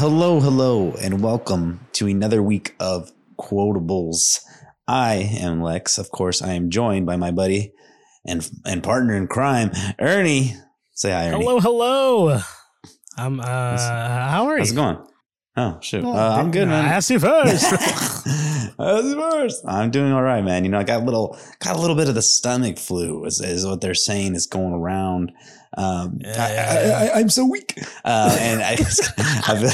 Hello, hello, and welcome to another week of quotables. I am Lex. Of course, I am joined by my buddy and and partner in crime, Ernie. Say hi, Ernie. Hello, hello. I'm. Uh, how are you? How's it going? Oh shoot, Oh, uh, I'm good, I man. asked you first. First? I'm doing all right, man. You know, I got a little, got a little bit of the stomach flu, is, is what they're saying is going around. Um, Yeah, I, am so weak, uh, and I, I've,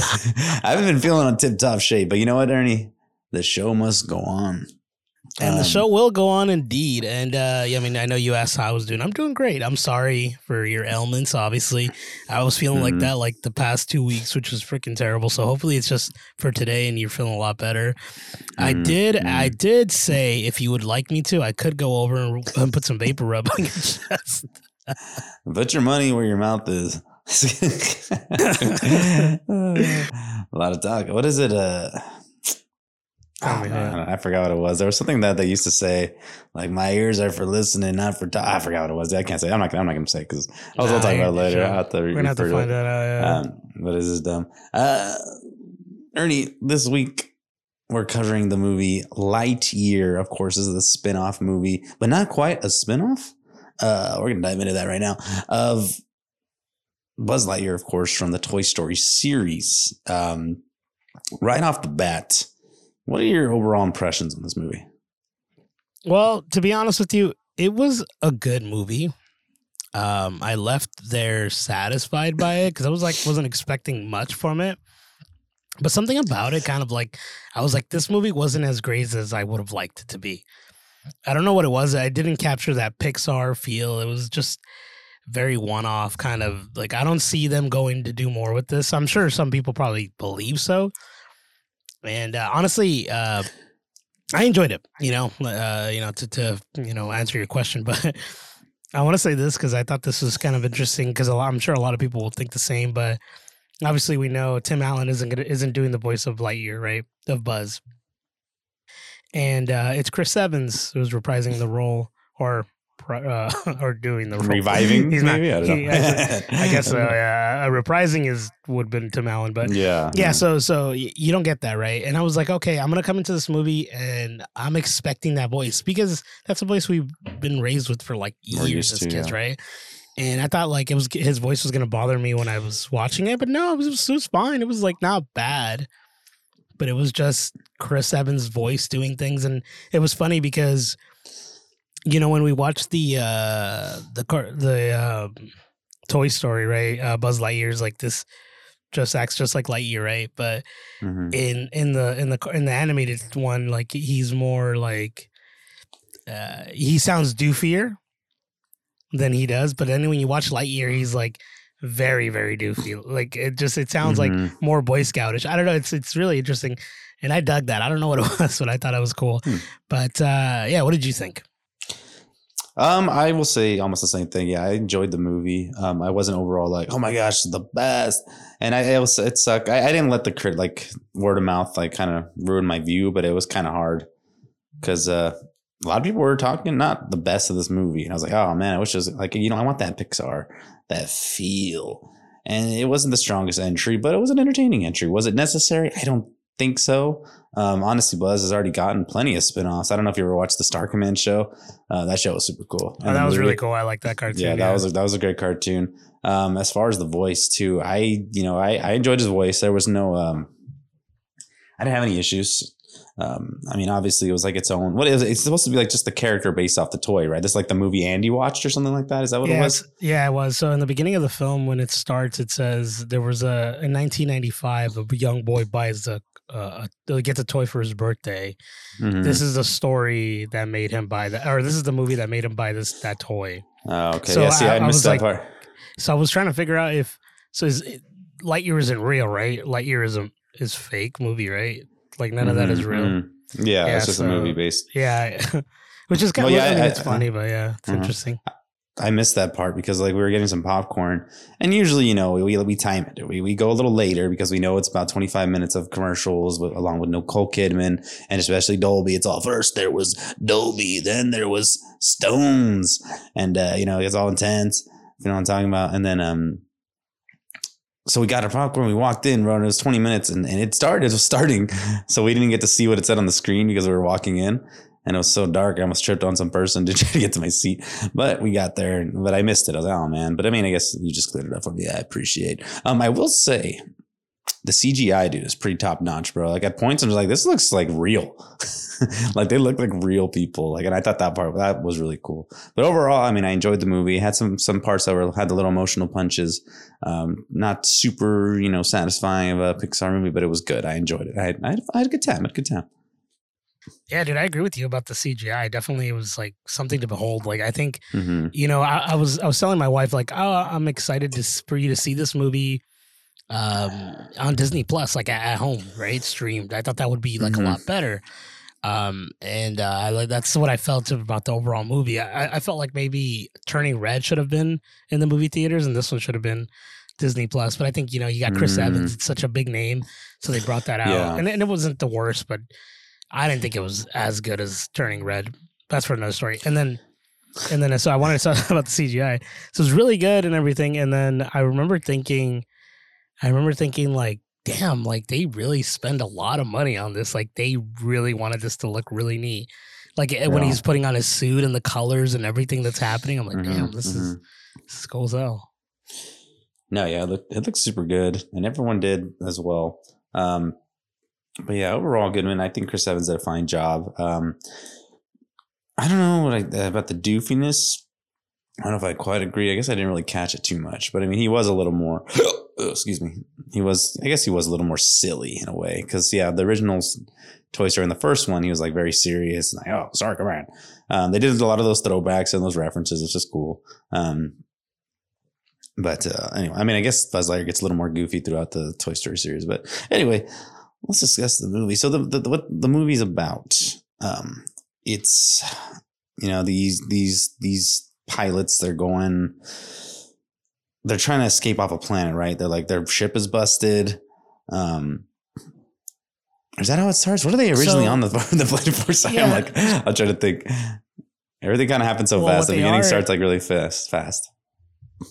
I haven't been feeling on tip top shape. But you know what, Ernie? The show must go on. and the Um, show will go on indeed. And uh, yeah, I mean, I know you asked how I was doing. I'm doing great. I'm sorry for your ailments. Obviously, I was feeling like Mhm. that like the past two weeks, which was freaking terrible. So hopefully, it's just for today, and you're feeling a lot better. I Mhm, did. mhm. I did say if you would like me to, I could go over and, and put some vapor rub on your chest. Put your money where your mouth is. a lot of talk. What is it? Uh, me, I, yeah. don't know. I forgot what it was. There was something that they used to say, like "My ears are for listening, not for." Ta-. I forgot what it was. I can't say. I'm not. I'm not going to say because I was Nah, going to talk about it later. sure. I have to We're gonna have to find it. that out. Yeah. Um, but this is dumb. Uh, Ernie, this week we're covering the movie Lightyear. Of course, this is the spin-off movie, but not quite a spin-off. Uh, we're gonna dive into that right now. Of Buzz Lightyear, of course, from the Toy Story series. Um, right off the bat, what are your overall impressions on this movie? Well, to be honest with you, it was a good movie. Um, I left there satisfied by it because I was like wasn't expecting much from it. But something about it kind of like I was like, this movie wasn't as great as I would have liked it to be. I don't know what it was. I didn't capture that Pixar feel. It was just very one off kind of like I don't see them going to do more with this. I'm sure some people probably believe so. And uh, honestly, uh, I enjoyed it. You know, uh, you know, to to you know answer your question, but I want to say this because I thought this was kind of interesting because I'm sure a lot of people will think the same. But obviously, we know Tim Allen isn't gonna, isn't doing the voice of Lightyear, right? Of Buzz, and uh, it's Chris Evans who's reprising the role or uh, or doing the role. Reviving, He's not. maybe? I don't know. he- I, I guess so. Yeah, uh, reprising is would have been Tim Allen, but yeah, yeah, so so you don't get that right, and I was like, okay, I'm gonna come into this movie and I'm expecting that voice because that's a voice we've been raised with for like years as to, kids, yeah. right? And I thought like it was his voice was gonna bother me when I was watching it, but no, it was it was fine. It was like not bad, but it was just Chris Evans' voice doing things, and it was funny because you know when we watched the uh the car the um Toy Story, right? Uh, Buzz Lightyear's like this, just acts just like Lightyear, right? But Mhm. in in the in the in the animated one, like he's more like uh, he sounds doofier than he does. But then when you watch Lightyear, he's like very very doofy. Like it just it sounds like Mhm. more Boy Scoutish. I don't know. It's it's really interesting, and I dug that. I don't know what it was, but I thought it was cool. Hmm. But uh, yeah, what did you think? Um, I will say almost the same thing. Yeah, I enjoyed the movie. Um, I wasn't overall like, oh my gosh, the best. And I it was it sucked. I, I didn't let the crit like word of mouth like kind of ruin my view, but it was kind of hard because uh, a lot of people were talking not the best of this movie, and I was like, oh man, I wish it was like you know I want that Pixar that feel. And it wasn't the strongest entry, but it was an entertaining entry. Was it necessary? I don't think so. Um, honestly, Buzz has already gotten plenty of spin-offs. I don't know if you ever watched the Star Command show. Uh, that show was super cool. Oh, And that was really cool. I like that cartoon. yeah, that was a, that was a great cartoon. Um, as far as the voice too, I you know I, I enjoyed his voice. There was no um, I didn't have any issues. Um, I mean, obviously it was like its own. What is it? It's supposed to be like just the character based off the toy, right? This like the movie Andy watched or something like that. Is that what it was? yeah, it was. So in the beginning of the film, when it starts, it says there was a in 1995 a young boy buys a uh, gets a toy for his birthday. Mhm. This is the story that made him buy that, or this is the movie that made him buy this that toy. Oh, okay. So yeah, see, I- I, I missed that like- part. So I was trying to figure out if so is it, Lightyear isn't real, right? Lightyear is a is fake movie, right? Like none of that is Mhm, real. mhm. Yeah, Yeah, it's just so- a movie based. Yeah, which is kind Well, of yeah, I mean, I- it's funny, but yeah, it's Mhm. interesting. I missed that part because like we were getting some popcorn, and usually you know we we time it. We we go a little later because we know it's about twenty five minutes of commercials with, along with Nicole Kidman and especially Dolby. It's all first there was Dolby, then there was Stones, and uh, you know it's all intense. You know what I'm talking about, and then um. So we got our popcorn. We walked in, bro, it was 20 minutes and, and it started. It was starting. So we didn't get to see what it said on the screen because we were walking in and it was so dark. I almost tripped on some person to try to get to my seat, but we got there, but I missed it. I was like, oh man. But I mean, I guess you just cleared it up for me. I appreciate. Um, I will say the CGI dude is pretty top notch, bro. Like at points, I'm just like, this looks like real. like they look like real people. Like, and I thought that part that was really cool. But overall, I mean, I enjoyed the movie. It had some some parts that were had the little emotional punches. Um, not super, you know, satisfying of a Pixar movie, but it was good. I enjoyed it. I had, I had, I had a good time. I had a good time. Yeah, dude, I agree with you about the CGI. Definitely, it was like something to behold. Like, I think, mm-hmm. you know, I, I, was I was telling my wife like, oh, I'm excited to for you to see this movie um on Disney Plus, like at, at home, right, streamed. I thought that would be like mm-hmm. a lot better. Um, and uh, I like that's what I felt about the overall movie. I, I felt like maybe Turning Red should have been in the movie theaters, and this one should have been Disney Plus. But I think you know you got Chris mm. Evans, it's such a big name, so they brought that out, yeah. and, and it wasn't the worst, but I didn't think it was as good as Turning Red. That's for another story. And then, and then, so I wanted to talk about the CGI. So it was really good and everything. And then I remember thinking, I remember thinking like, damn, like they really spend a lot of money on this. Like they really wanted this to look really neat. Like yeah. when he's putting on his suit and the colors and everything that's happening, I'm like, mm-hmm, damn, this mm-hmm. is this is cool. No, yeah, it, looked, it looks super good, and everyone did as well. Um, but yeah, overall, Goodman. I think Chris Evans did a fine job. Um, I don't know what I, about the doofiness. I don't know if I quite agree. I guess I didn't really catch it too much, but I mean, he was a little more. excuse me. He was. I guess he was a little more silly in a way because yeah, the originals Toy Story in the first one, he was like very serious and like, oh, sorry, come on. Um, they did a lot of those throwbacks and those references. It's just cool. Um, but uh, anyway, I mean, I guess Buzz Lightyear gets a little more goofy throughout the Toy Story series. But anyway, let's discuss the movie. So the, the what the movie's about? Um, it's you know these these these pilots they're going they're trying to escape off a planet right they're like their ship is busted um is that how it starts what are they originally so, on the the plane for side yeah. i'm like i'll try to think everything kind of happens so well, fast the beginning are, starts like really fast fast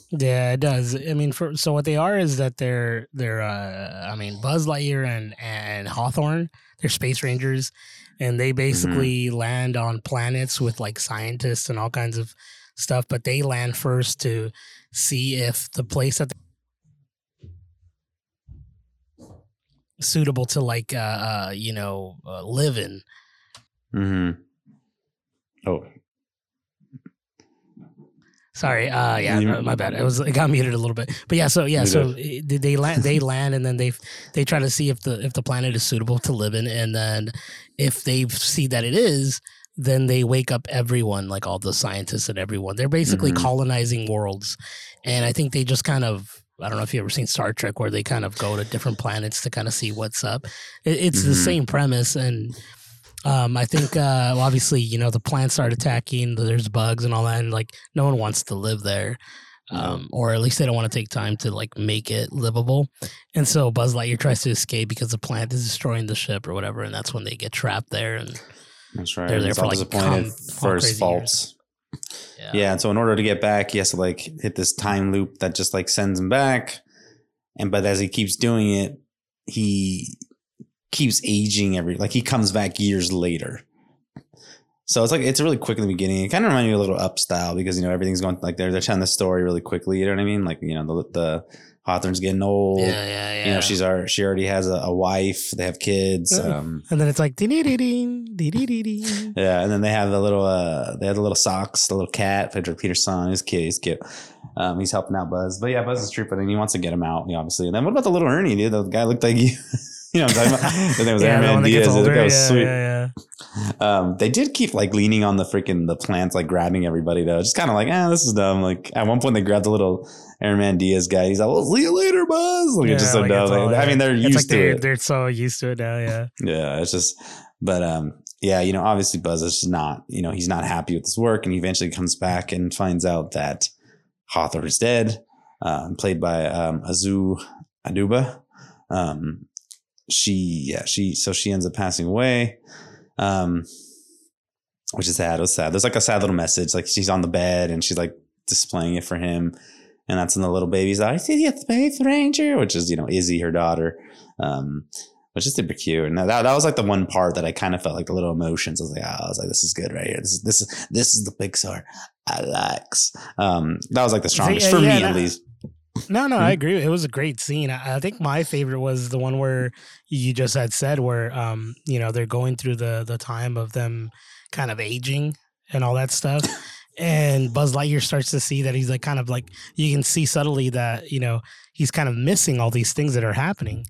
yeah, it does. I mean, for so what they are is that they're they're uh, I mean Buzz Lightyear and and Hawthorne, they're space rangers, and they mm-hmm. basically mm-hmm. land on planets with like scientists and all kinds of stuff. But they land first to see if the place that suitable to like uh, uh you know uh, live in. Hmm. Oh, Sorry, uh, yeah, you, my bad. It was it got muted a little bit, but yeah. So yeah, so did. they land? They land, and then they they try to see if the if the planet is suitable to live in, and then if they see that it is, then they wake up everyone, like all the scientists and everyone. They're basically mm-hmm. colonizing worlds, and I think they just kind of I don't know if you've ever seen Star Trek where they kind of go to different planets to kind of see what's up. It, it's mm-hmm. the same premise, and um, I think uh, well, obviously you know the plants start attacking. There's bugs and all that, and like no one wants to live there, um, or at least they don't want to take time to like make it livable. And so Buzz Lightyear tries to escape because the plant is destroying the ship or whatever, and that's when they get trapped there. And that's right. They're there it's for like disappointed for his faults. Yeah. yeah, and so in order to get back, he has to like hit this time loop that just like sends him back. And but as he keeps doing it, he keeps aging every like he comes back years later. So it's like it's really quick in the beginning. It kind of reminds me of a little up style because you know everything's going like they're they're telling the story really quickly. You know what I mean? Like you know the the Hawthorne's getting old. Yeah, yeah, yeah. You know she's our she already has a, a wife. They have kids. Um, and then it's like ding ding ding ding ding ding. yeah, and then they have the little uh they have the little Sox, the little cat. Frederick Peterson is cute. He's cute. Um, he's helping out Buzz, but yeah, Buzz is trooping and he wants to get him out. Obviously, and then what about the little Ernie? Dude, the guy looked like you. You know what I'm talking about? His name was yeah, Airman Diaz. Older, that was yeah, sweet. Yeah, yeah. Um, they did keep like leaning on the freaking the plants, like grabbing everybody though. Just kind of like, ah, this is dumb. Like at one point they grabbed the little Airman Diaz guy. He's like, well, see you later, Buzz. Like yeah, it's just so like dumb. All, I mean, they're used like to they're, it. They're so used to it now. Yeah. yeah, it's just, but um, yeah, you know, obviously Buzz is not, you know, he's not happy with his work, and he eventually comes back and finds out that Hawthorne is dead, um, played by um, Uzo Aduba. Um, she yeah she so she ends up passing away um which is sad it was sad there's like a sad little message like she's on the bed and she's like displaying it for him and that's in the little baby's "I see the Space Ranger," which is you know Izzy, her daughter, um, which is super cute. And that that was like the one part that I kind of felt like the little emotions. I was like, oh, I was like, this is good right here. This is this is this is the Pixar I likes. Um, that was like the strongest for yeah, me that- at least. No, no. I agree. It was a great scene. I, I think my favorite was the one where you just had said where um, you know, they're going through the the time of them kind of aging and all that stuff. And Buzz Lightyear starts to see that he's like kind of like you can see subtly that, you know, he's kind of missing all these things that are happening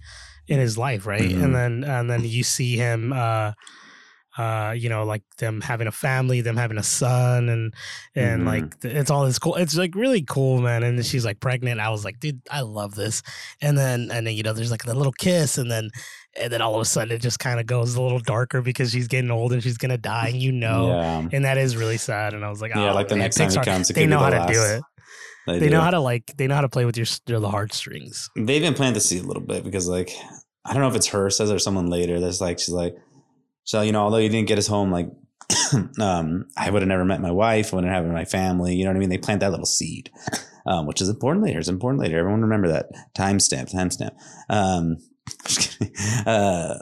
in his life, right? Mhm. And then and then you see him uh uh, you know, like them having a family, them having a son, and and Mhm. like it's all this cool. It's like really cool, man. And then she's like pregnant. I was like, dude, I love this. And then and then you know, there's like the little kiss, and then and then all of a sudden it just kind of goes a little darker because she's getting old and she's gonna die, and you know, yeah, and that is really sad. And I was like, yeah. oh, Like the man, next time he comes, they know how the to do it. They, They do. know how to like they know how to play with your the heartstrings. They've been planting the seed a little bit because, like, I don't know if it's her says or someone later that's like, she's like, so you know, although you didn't get us home, like, um, I would have never met my wife, wouldn't have my family. You know what I mean? They plant that little seed, um, which is important later. It's important later. Everyone remember that timestamp, timestamp. Um, uh,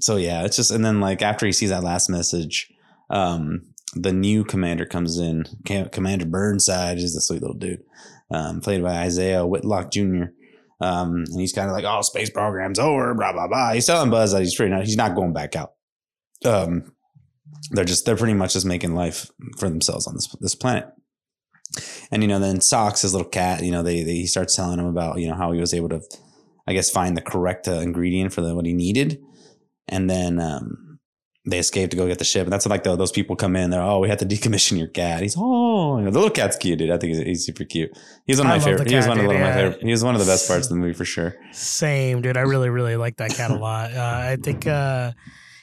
so yeah, it's just, and then like after he sees that last message, um, the new commander comes in. Commander Burnside is the sweet little dude, um, played by Isaiah Whitlock Jr. Um, and he's kind of like, "Oh, space program's over." Blah blah blah. He's telling Buzz that he's pretty not, he's not going back out. Um, they're just they're pretty much just making life for themselves on this this planet. And you know, then Sox, his little cat, you know, they, they he starts telling him about you know how he was able to, I guess, find the correct uh, ingredient for the, what he needed, and then um, they escape to go get the ship. And that's like the, those people come in. They're oh, we had to decommission your cat. He's oh, you know, the little cat's cute, dude. I think he's, he's super cute. He's one of I my favorite. He was one of, dude, my yeah. favorite. He was one of the best parts of the movie for sure. Same, dude. I really, really like that cat a lot. Uh, I think, uh,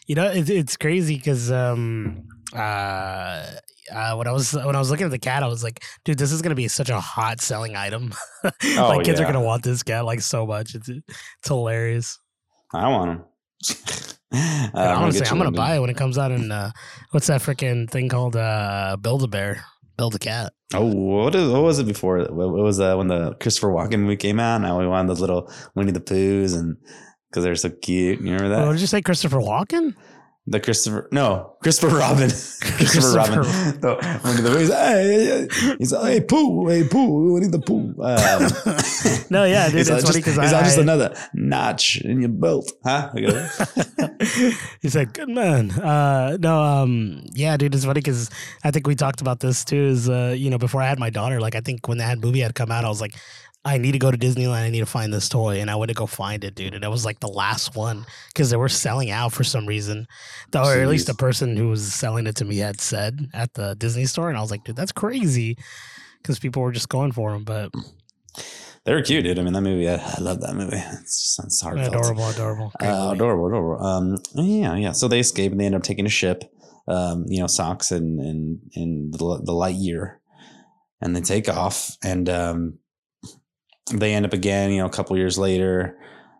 you know, it, it's crazy because um, uh, uh, when I was when I was looking at the cat, I was like, dude, this is gonna be such a hot selling item. like kids yeah. are gonna want this cat like so much. It's it's hilarious. I want him. And honestly, I'm gonna buy it when it comes out in uh, what's that freaking thing called? Uh, Build a bear, build a cat. Oh, what, is, what was it before? What, what was that when the Christopher Walken movie came out? Now we wanted those little Winnie the Poohs and because they're so cute. You remember that? what did you say, Christopher Walken? the Christopher, no, Christopher Robin. Christopher Robin. The, Winnie the movies, He's, hey, hey, he's like, hey, Pooh, hey, Pooh, Winnie the Pooh. Um, No, yeah, dude, he's it's like, funny just, 'cause he's I- just another notch in your belt. Huh? Look at that. he said, "Good man." Uh, no, um, yeah, dude, it's funny because I think we talked about this too. Is uh, you know, before I had my daughter, like I think when that movie had come out, I was like, I need to go to Disneyland. I need to find this toy, and I went to go find it, dude. And it was like the last one because they were selling out for some reason, or at least the person who was selling it to me had said at the Disney store, and I was like, dude, that's crazy because people were just going for them. But they were cute, dude. I mean, that movie, I, I love that movie. It's, just, it's heartfelt. adorable, adorable, Uh, adorable, adorable. Um, yeah, yeah. So they escape and they end up taking a ship. Um, you know, Sox and and and the, the Lightyear, and they take off and um, they end up again. You know, a couple years later,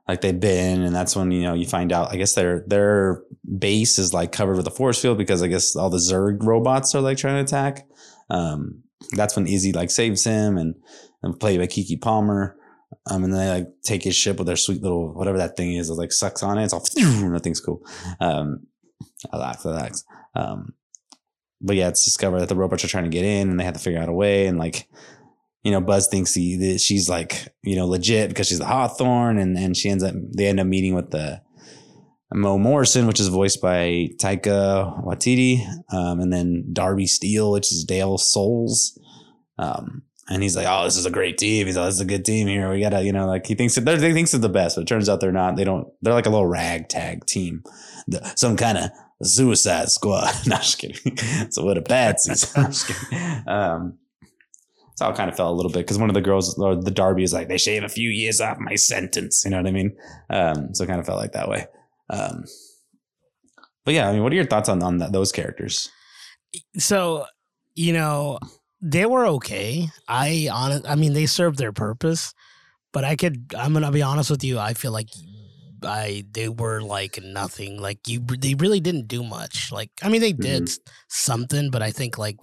like they've been, and that's when you know you find out. I guess their their base is like covered with a force field because I guess all the Zurg robots are like trying to attack. Um, that's when Izzy like saves him and and played by Keke Palmer. Um, and then they like take his ship with their sweet little whatever that thing is. It like sucks on it. It's all that thing's cool. Um, I like. Um, but yeah, it's discovered that the robots are trying to get in, and they have to figure out a way. And like, you know, Buzz thinks he that she's like you know legit because she's the Hawthorne, and and she ends up they end up meeting with the Mo Morrison, which is voiced by Taika Waititi, um, and then Darby Steele, which is Dale Soules. Um, and he's like, "Oh, this is a great team." He's like, "This is a good team here. We gotta, you know, like he thinks that they thinks it's the best, but it turns out they're not. They don't. They're like a little ragtag team, The- some kind of Suicide Squad. no, I'm just kidding. so what a patsies. I'm just kidding. Um, so I kind of felt a little bit because one of the girls, or the Darby, is like, they shave a few years off my sentence. You know what I mean? Um, so it kind of felt like that way. Um, but yeah, I mean, what are your thoughts on on that, those characters? so you know they were okay i honest i mean they served their purpose but i could i'm gonna be honest with you i feel like i they were like nothing like you they really didn't do much like i mean they did Mhm. something but i think like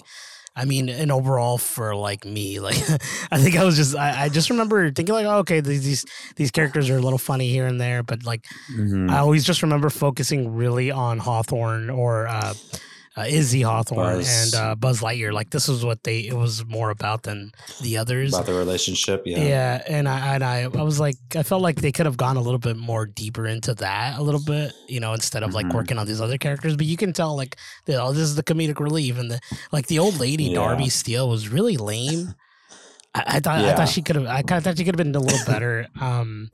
I mean, and overall for like me, like I think I was just I, I just remember thinking like, oh, okay, these, these these characters are a little funny here and there, but like Mhm. I always just remember focusing really on Hawthorne or uh, uh, Izzy Hawthorne Buzz. and uh, Buzz Lightyear. Like this was what they it was more about than the others. about the relationship. Yeah. Yeah. and I and I, I was like, I felt like they could have gone a little bit more deeper into that a little bit, you know, instead of like Mhm. working on these other characters. But you can tell like, you know, this is the comedic relief, and the like the old lady Yeah. Darby Steele was really lame. I, I thought I thought she could have I kind of thought she could have been a little better. Um,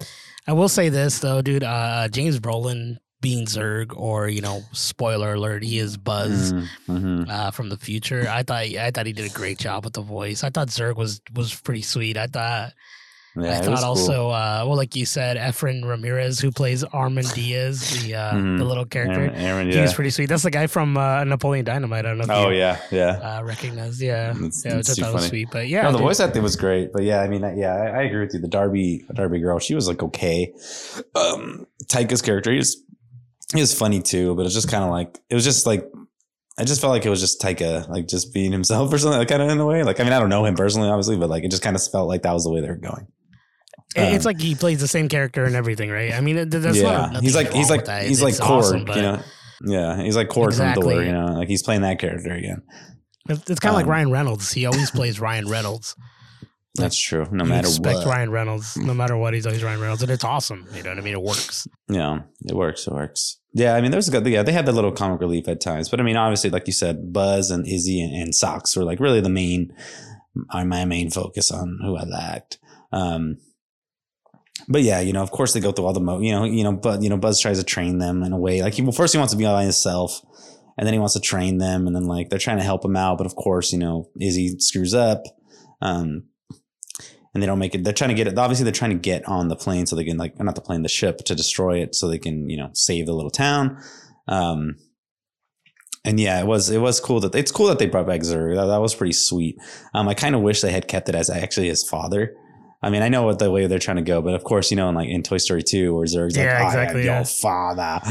I will say this though, dude. Uh, James Brolin being Zurg, or you know, spoiler alert, he is Buzz Mhm. Mhm. uh, from the future. I thought I thought he did a great job with the voice. I thought Zurg was was pretty sweet. I thought Yeah, I thought cool. also uh, well, like you said, Efren Ramirez who plays Airman Diaz, the uh, Mhm. the little character. Aaron, Aaron, He yeah. was pretty sweet. That's the guy from uh, Napoleon Dynamite. I don't know. If Oh you, yeah, yeah. uh, recognize. Yeah, It's- yeah, I it's too thought was sweet. But yeah, no, the dude. voice acting was great, but yeah, I mean, yeah, I, I agree with you. The Darby, Darby girl, she was like okay. Um, Taika's character, he was, he was funny too, but it's just kind of like it was just like I just felt like it was just Taika, like just being himself or something, like kind of in a way. Like, I mean, I don't know him personally, obviously, but like it just kind of felt like that was the way they were going. It- it's um, like he plays the same character and everything, right? I mean, that's yeah, not. he's like he's like he's like Korg, awesome, you know. Yeah, he's like Korg Exactly. from Thor, you know, like he's playing that character again. It's, kind of like um, Ryan Reynolds. He always plays Ryan Reynolds. That's true. No matter expect what. Ryan Reynolds, no matter what, he's always Ryan Reynolds, and it's awesome. You know what I mean? It works. Yeah, it works. It works. Yeah, I mean, there's a good. Yeah, they had the little comic relief at times, but I mean, obviously, like you said, Buzz and Izzy and, and Sox were like really the main, are my main focus on who I liked. Um, but yeah, you know, of course, they go through all the mo, you know, you know, but you know, Buzz tries to train them in a way. Like, he, well, first he wants to be by himself, and then he wants to train them, and then like they're trying to help him out, but of course, you know, Izzy screws up. Um, and they don't make it. They're trying to get it. Obviously, they're trying to get on the plane so they can like not the plane, the ship to destroy it so they can you know save the little town. Um, and yeah, it was it was cool that it's cool that they brought back Zurg. That, that was pretty sweet. Um, I kind of wish they had kept it as actually his father. I mean, I know what the way they're trying to go, but of course, you know, in like in Toy Story 2, where Zurg's Yeah, like, exactly, am your yeah. father.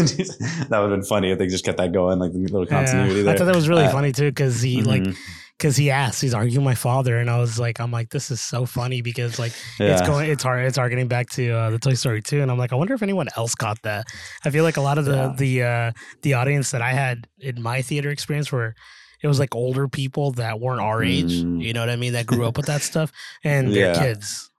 that would have been funny if they just kept that going, like the little continuity Yeah. I thought that was really Uh, funny too, because he like Mhm. Because he asked, he's, arguing my father?" And I was like, "I'm like, this is so funny because like it's going, it's hard, it's targeting back to uh, the Toy Story 2. And I'm like, I wonder if anyone else caught that. I feel like a lot of the Yeah. the uh, the audience that I had in my theater experience were. It was like older people that weren't our age, Mm. you know what I mean, that grew up with that stuff, and their Yeah. kids.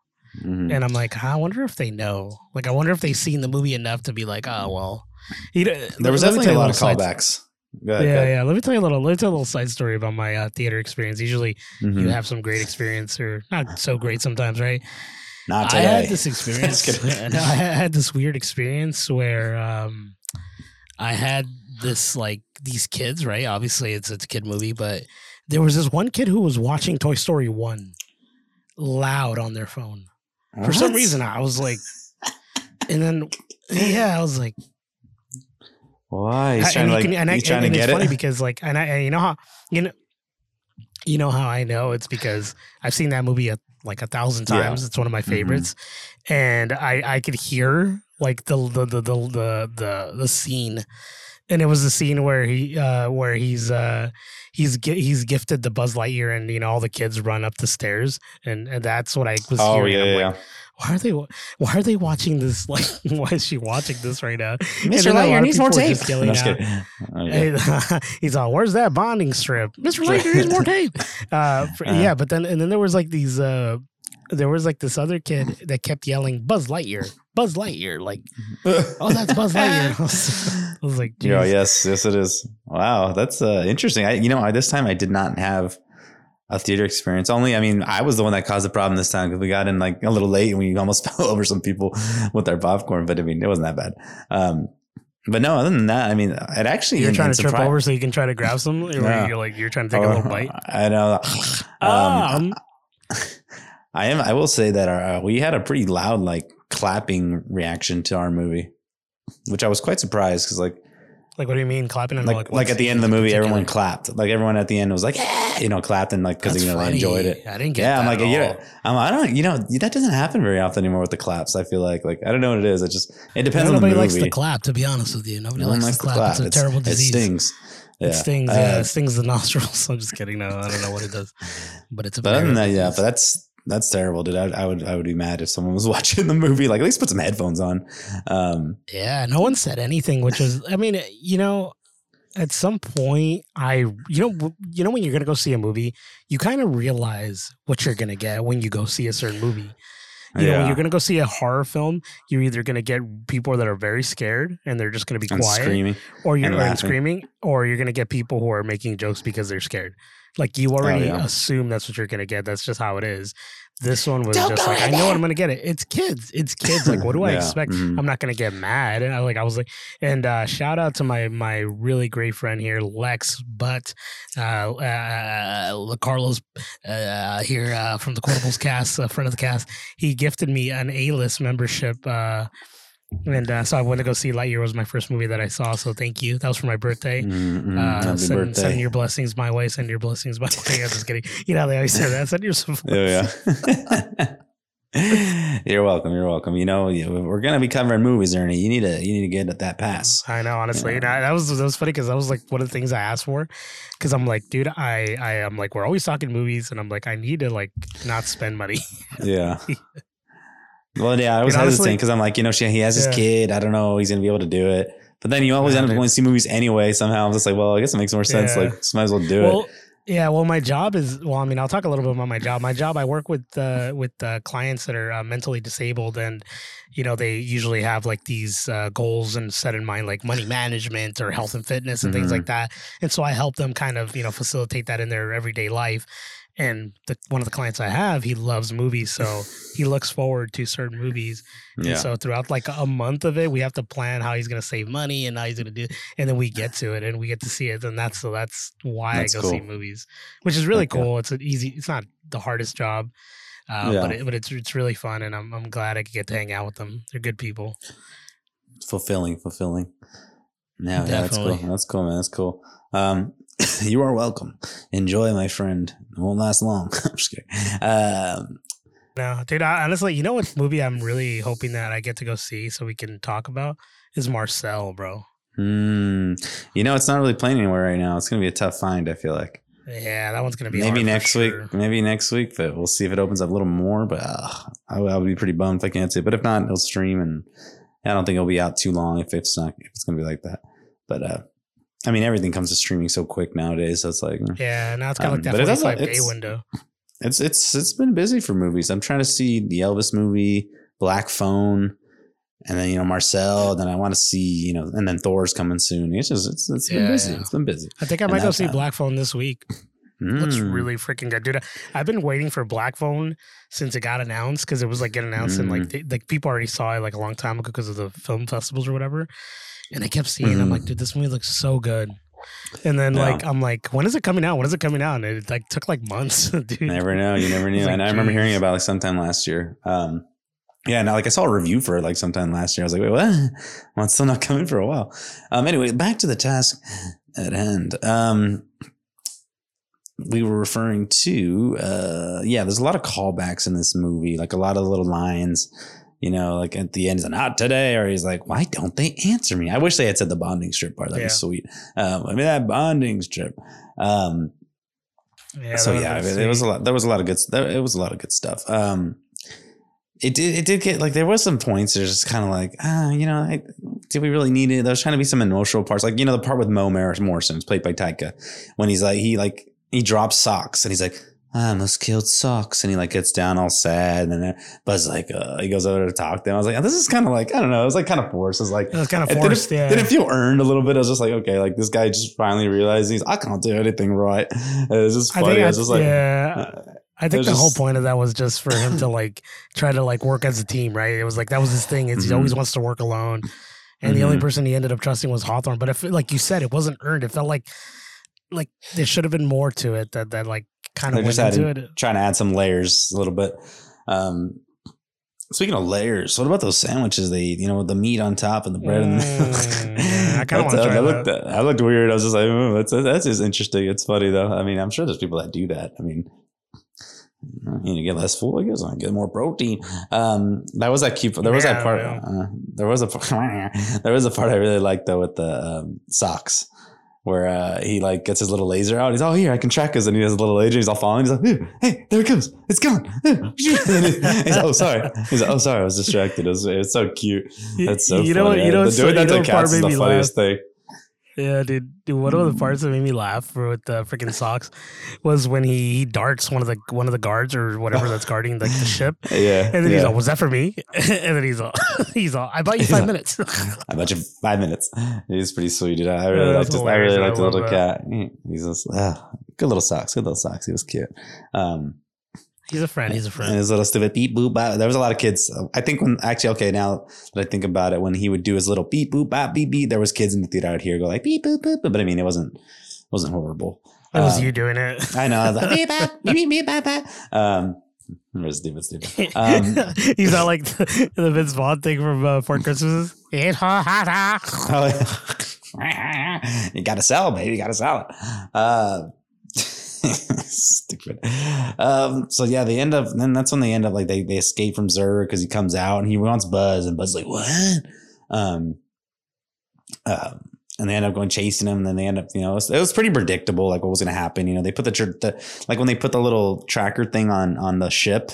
Mhm. And I'm like, I wonder if they know. Like, I wonder if they've seen the movie enough to be like, oh well. You know, There was let definitely a lot of callbacks. Go ahead, yeah, yeah. Let me tell you a little. Let me tell a little side story about my uh, theater experience. Usually, Mhm. you have some great experience, or not so great sometimes, right? Not I had this experience. No, I had this weird experience where um, I had this like these kids, right? Obviously, it's it's a kid movie, but there was this one kid who was watching Toy Story one loud on their phone for some reason. I was like, and then yeah, I was like. Why? He's trying and to like. can- and I- trying and to it's get funny it. because like and I and you know how you know you know how I know it's because I've seen that movie a, like a thousand Yeah. times. It's one of my Mhm. favorites, and I I could hear like the the the the the the, the scene. And it was the scene where he, uh, where he's, uh, he's gi- he's gifted the Buzz Lightyear, and you know all the kids run up the stairs, and, and that's what I was Oh hearing. yeah, I'm yeah. like, why are they why are they watching this? Like, why is she watching this right now? Mr. then a lot Lightyear needs more tape. just yelling No, just out. kidding. He's all, "Where's that bonding strip, Mister Lightyear needs more tape." Uh, for- Uh. yeah, but then and then there was like these. Uh, there was like this other kid that kept yelling "Buzz Lightyear, Buzz Lightyear," like, "Oh, that's Buzz Lightyear." I was, I was like, "Geez." yes, yes, it is. Wow, that's uh, interesting. I, you know, I, this time I did not have a theater experience. Only, I mean, I was the one that caused the problem this time because we got in like a little late and we almost fell over some people with our popcorn. But I mean, it wasn't that bad. Um, but no, other than that, I mean, it actually You're trying in to trip over so you can try to grab some. Or Yeah. You're like you're trying to take a Oh, little bite. I know. Ah, Um, um, I am. I will say that our, uh, we had a pretty loud like clapping reaction to our movie, which I was quite surprised because like like what do you mean clapping? And like what like at the end of the movie, everyone clapped. Like everyone at the end was like, yeah, you know, clapped and like because you know funny. they enjoyed it. I didn't get. Yeah, I'm like, yeah. I'm, I don't, you know, that doesn't happen very often anymore with the claps. I feel like, like I don't know what it is. It just it depends on the Nobody movie. likes to clap. To be honest with you, nobody No likes, likes to clap. It's a It's- terrible It disease. stings. Yeah. It stings. Uh, yeah, it stings the nostrils. I'm just kidding. No, I don't know what it does, but it's a. But other than that, yeah. But that's that's terrible, dude. I, I would I would be mad if someone was watching the movie. Like, at least put some headphones on. Um, Yeah, no one said anything, which is, I mean, you know, at some point, I, you know, you know, when you're gonna go see a movie, you kind of realize what you're gonna get when you go see a certain movie. You know, when you're gonna go see a horror film, you're either gonna get people that are very scared and they're just gonna be quiet, screaming. or you're and screaming, or you're gonna get people who are making jokes because they're scared. Like you already Oh, yeah. assume that's what you're gonna get. That's just how it is. This one was Don't just like, I know what I'm gonna get. It. It's kids. It's kids. Like, what do I Yeah. expect? Mhm. I'm not gonna get mad. And I like I was like, and uh, shout out to my my really great friend here, Lex Butt, uh, uh, Carlos uh, here uh, from the Quotables cast, a friend of the cast. He gifted me an A list membership. Uh, and uh, so I went to go see Lightyear. Was my first movie that I saw. So thank you. That was for my birthday. Mhm, mhm. Uh, send, birthday. send your blessings my way. Send your blessings my way. I'm just kidding. You know how they always say that. Send your support. Oh, yeah. you're welcome. You're welcome. You know, we're gonna be covering movies, Ernie. You need to you need to get at that pass. I know, honestly, I, that was that was funny because that was like one of the things I asked for, because I'm like, dude, I I am like, we're always talking movies, and I'm like, I need to like not spend money. Yeah. Well, yeah, I was And honestly- hesitant because I'm like, you know, she, he has his Yeah. kid. I don't know, he's gonna be able to do it. But then you always Yeah, end up dude. going to see movies anyway. Somehow I'm just like, well, I guess it makes more sense. Yeah. Like, just might as well do well, it. yeah, well, my job is well. I mean, I'll talk a little bit about my job. My job, I work with uh, with uh, clients that are uh, mentally disabled, and you know, they usually have like these uh, goals and set in mind, like money management or health and fitness and things Mhm. like that. And so I help them kind of you know facilitate that in their everyday life. And the, one of the clients I have, he loves movies, so he looks forward to certain movies. Yeah. And so throughout like a month of it, we have to plan how he's going to save money and how he's going to do, and then we get to it and we get to see it, and that's so that's why That's I go see movies, which is really Okay. cool. It's an easy. It's not the hardest job, uh, Yeah. but it, but it's it's really fun, and I'm I'm glad I could get to hang out with them. They're good people. fulfilling, fulfilling. Yeah, yeah, that's cool. That's cool, man. That's cool. Um, you are welcome. Enjoy, my friend. It won't last long. I'm just kidding. Um, No, dude. I, honestly, you know what movie I'm really hoping that I get to go see so we can talk about is Marcel, bro. hmm. you know, it's not really playing anywhere right now. It's gonna be a tough find. I feel like Yeah, that one's gonna be maybe next sure. week. Maybe next week, but we'll see if it opens up a little more. But uh, I, would- I would be pretty bummed if I can't see it. But if not, it'll stream, and I don't think it'll be out too long if it's not. If it's gonna be like that. But uh, I mean, everything comes to streaming so quick nowadays. So it's like. mm. Yeah, now it's kind of Um, like that 45 day window. It's it's it's been busy for movies. I'm trying to see the Elvis movie, Black Phone, and then you know Marcel. Then I want to see you know, and then Thor's coming soon. It's just it's, it's been busy. yeah. It's been busy. I think I might go see Black Phone this week. Looks Mm. really freaking good, dude. I've been waiting for Black Phone since it got announced because it was like getting announced and Mm. like they, like people already saw it like a long time ago because of the film festivals or whatever. And I kept seeing, it. I'm like, dude, this movie looks so good. And then Yeah. like I'm like, when is it coming out? When is it coming out? And it like took like months, dude. Never know. You never knew. like, and I remember hearing about it like sometime last year. Um, yeah, now like I saw a review for it like sometime last year. I was like, wait, what? Well, it's still not coming for a while. Um, anyway, back to the task at hand. Um, we were referring to, uh, yeah, there's a lot of callbacks in this movie, like a lot of little lines. You know, like at the end, he's like, not today, or he's like, why don't they answer me? I wish they had said the bonding strip part. That'd Yeah. be sweet. Um, I mean, that bonding strip. Um, Yeah, so yeah, it, it was a lot. There was a lot of good. There, it was a lot of good stuff. Um, it did. It did get like there was some points. There's just kind of like ah, you know, I, did we really need it? There was trying to be some emotional parts, like you know, the part with Mo Morrison, played by Taika, when he's like he like he drops Sox and he's like. I almost killed Sox, and he like gets down all sad, and then Buzz like uh, he goes over to talk to him. I was like, oh, this is kind of like I don't know, it was like kind of forced. It was like It was kind of forced, didn't, yeah. didn't feel earned a little bit. I was just like, okay, like this guy just finally realized he's I can't do anything right. It was just I funny. think I I, was just like, yeah, uh, I think the whole point of that was just for him to like try to like work as a team, right? It was like that was his thing. Is he always wants to work alone, and the only Mhm. person he ended up trusting was Hawthorne. But if, like you said, it wasn't earned. It felt like like there should have been more to it that that like kind of went into added- it. trying to add some layers a little bit. Um, speaking of layers, what about those sandwiches they eat? You know, with the meat on top and the bread. in the Mm, yeah, I kinda wanna try that looked, that. that looked weird. I was just like, oh, that's that's just interesting. It's funny though. I mean, I'm sure there's people that do that. I mean. You get less full, I guess. I get more protein. Um, that was that cute. There was that part. Uh, there was a there was a part I really liked though with the um, Sox, where uh, he like gets his little laser out. He's oh here I can track us, and he has a little laser. He's all following. He's like, "Hey, there it comes, it's gone. he's like, oh sorry. He's like, oh sorry, I was distracted. It it's so cute. That's so you funny. know, you know, the so- doing that to cats is the funniest thing. Yeah, dude. dude one of the parts that made me laugh for with the freaking Sox was when he, he darts one of the one of the guards or whatever that's guarding like the ship, Yeah, and then yeah. he's like, "Was that for me?" and then he's all, "He's all, I bought you five minutes." I bought you five minutes. He's pretty sweet, dude. I really Yeah, like that's. I really hilarious. like I the little that. cat. He's just ah, good little Sox. Good little Sox. He was cute. Um, he's a friend. He's a and friend. his little stupid beep boop bop. There was a lot of kids. I think when actually okay now that I think about it, when he would do his little beep boop bop beep beep, there was kids in the theater out here go like beep boop boop. But I mean, it wasn't wasn't horrible. That was um, you doing it. I know. I was like, beep bop beep beep bop bop. Um, it was stupid, stupid. Um, he's not like the, the Vince Vaughn thing from uh, Four Christmases. It's hot, hot, hot. You gotta sell, baby. You gotta sell it. Uh, stupid. Um, so yeah, they end up, then that's when they end up like they, they escape from Zurg because he comes out and he wants Buzz, and Buzz is like, what? Um, um, and they end up going chasing him, and then they end up, you know, it was, it was pretty predictable, like what was going to happen. You know, they put the, the like when they put the little tracker thing on on the ship,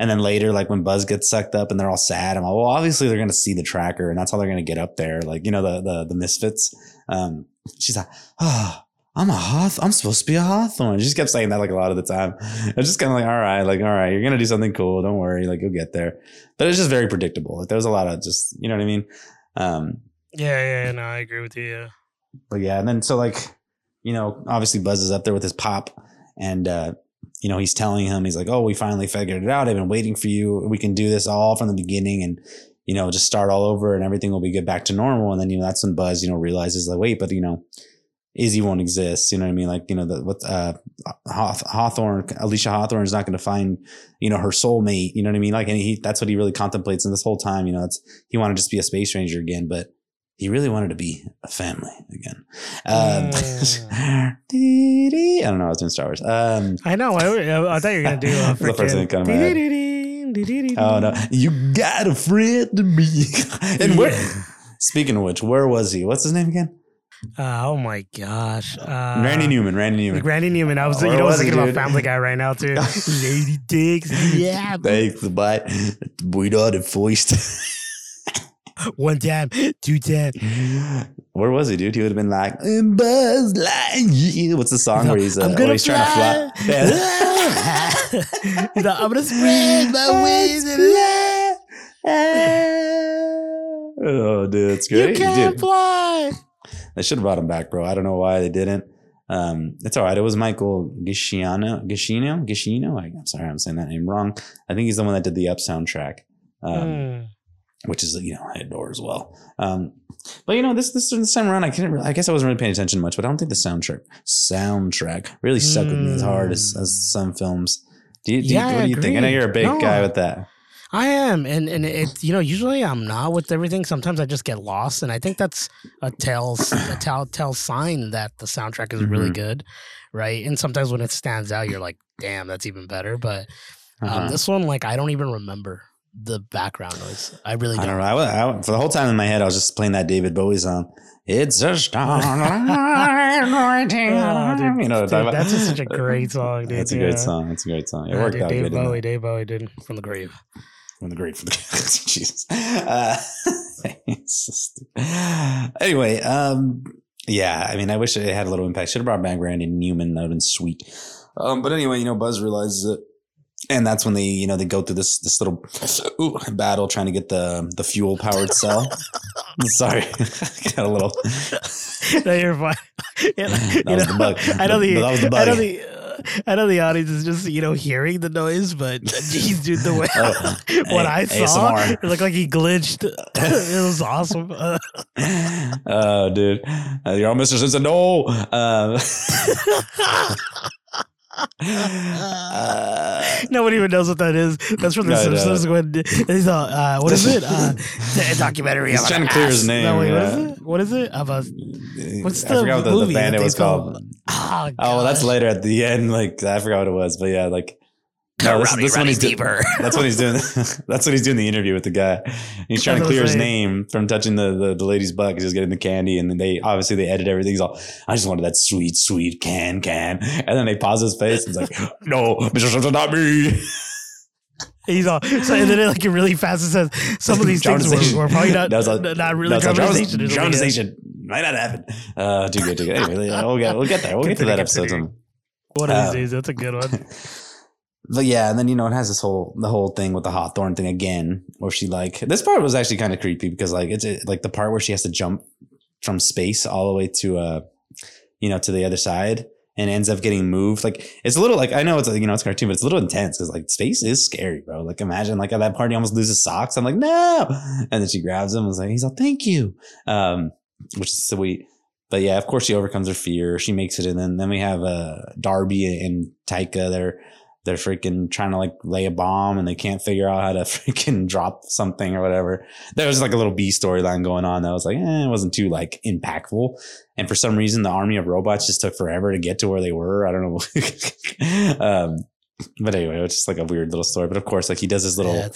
and then later, like when Buzz gets sucked up and they're all sad, I'm like, well, obviously they're going to see the tracker, and that's how they're going to get up there. Like you know, the the the misfits. Um, she's like, oh. I'm a Hawth. I'm supposed to be a Hawthorne. She just kept saying that like a lot of the time. I was just kind of like, all right, like, all right, you're gonna do something cool. Don't worry, like you'll get there. But it's just very predictable. Like there was a lot of just, you know what I mean? Um, Yeah, yeah, yeah, no, I agree with you. Yeah. but yeah, and then so like, you know, obviously Buzz is up there with his pop, and uh, you know, he's telling him, he's like, "Oh, we finally figured it out. I've been waiting for you. We can do this all from the beginning, and you know, just start all over, and everything will be good back to normal." And then you know, that's when Buzz, you know, realizes like, wait, but you know, Izzy won't exist. You know what I mean? Like, you know, the what uh, Hawth- Hawthorne, Alisha Hawthorne is not going to find, you know, her soulmate. You know what I mean? Like, and he that's what he really contemplates in this whole time. You know, it's he wanted to just be a space ranger again, but he really wanted to be a family again. Um, I don't know. I was doing Star Wars. Um, I know. I, I thought you were gonna do a The first thing that to my freaking. oh no, you got a friend to me. and where? Speaking of which, where was he? What's his name again? Uh, oh my gosh. Uh, Randy Newman. Randy Newman. Randy Newman. I was, Where you know, I was was he, thinking about? Family Guy right now too. Lady Dicks. Yeah. Thanks, the bite. We not enforced. One time, two time. Where was he, dude? He would have been like, "I'm Buzz Lightyear." What's the song where he's, uh, I'm where he's trying to fly? Yeah. He's I'm gonna spread my wings and fly. oh, dude, it's you great. can't Dude, fly. They should have brought him back, bro. I don't know why they didn't. Um, it's all right. It was Michael Gisciano. Giscino? Giscino? I, I'm sorry, I'm saying that name wrong. I think he's the one that did the Up soundtrack. Um, Mm. which is you know I adore as well. Um, but you know this this this time around I couldn't. Really, I guess I wasn't really paying attention much, but I don't think the soundtrack soundtrack really stuck with me as hard as, as some films. Do you, do you- Yeah, I what do you think? I know you're a big No. guy with that. I am, and and it you know usually I'm not with everything. Sometimes I just get lost, and I think that's a tell a tell sign that the soundtrack is really Mhm. good, right? And sometimes when it stands out, you're like, damn, that's even better. But um, Uh-huh. this one, like, I don't even remember the background noise. I really don't. don't know. I, I, for the whole time in my head, I was just playing that David Bowie song. It's a star. Oh, dude, you know, dude, that's just such a great song, dude. That's a yeah. great song. It's a great song. It Yeah, worked dude, out Dave good. Bowie, Dave Bowie did from the grave. From the great for the Jesus. Uh, stupid. anyway, um, yeah, I mean, I wish it had a little impact. Should have brought back Randy Newman. That would have been sweet. Um, but anyway, you know, Buzz realizes it. And that's when they, you know, they go through this this little ooh, battle trying to get the the fuel powered cell. Sorry, got a little. no, you're fine. Yeah, That was know, the bug. I know the, That was the I bug. The, uh, I know the audience is just you know hearing the noise, but geez, dude, the way Oh, what A- I saw, ASMR. it looked like he glitched. it was awesome. Uh, oh, dude, uh, you're all Mr. Simpson. No. Uh, no one even knows what that is. That's from the No, no. Simpsons. When he's all, uh, what is it? Uh, a documentary. He's trying to clear his name, No, wait, yeah. is it? What is it? About What's I the what the, the movie band it was they called. Call- oh, Oh, well, that's later at the end. Like I forgot what it was, but yeah, like No, this, Rowdy this one Roddy he's doing. Piper. That's what he's doing. that's what he's doing the interview with the guy. He's trying to clear his saying. name from touching the, the, the lady's butt because he's getting the candy. And then they obviously they edit everything. He's all, I just wanted that sweet, sweet can, can. And then they pause his face and it's like, no, Mr. Simpson, not me. He's all so, and then it like it really fast. It says some of these things were, were probably not That was a- not really That's a dramatization. dramatization. It'll be a- Dramatization might not happen. Uh, too good, too good. Anyway, we'll get, we'll get there. We'll get to that episode. continue. sometime. One of these days, that's a good one. But yeah, and then you know it has this whole the whole thing with the Hawthorne thing again, where she like this part was actually kind of creepy because like it's it, like the part where she has to jump from space all the way to uh you know to the other side and ends up getting moved. Like it's a little like I know it's you know it's cartoon, but it's a little intense because like space is scary, bro. Like imagine like at that party almost loses Sox. I'm like no, and then she grabs him. and was like he's like thank you, um, which is sweet. But yeah, of course she overcomes her fear. She makes it, and then then we have uh Darby and Taika. They're they're freaking trying to like lay a bomb and they can't figure out how to freaking drop something or whatever. There was like a little B storyline going on that was like, eh, it wasn't too like impactful. And for some reason, the army of robots just took forever to get to where they were. I don't know. um, but anyway, it's just like a weird little story. But of course, like he does his little Yeah,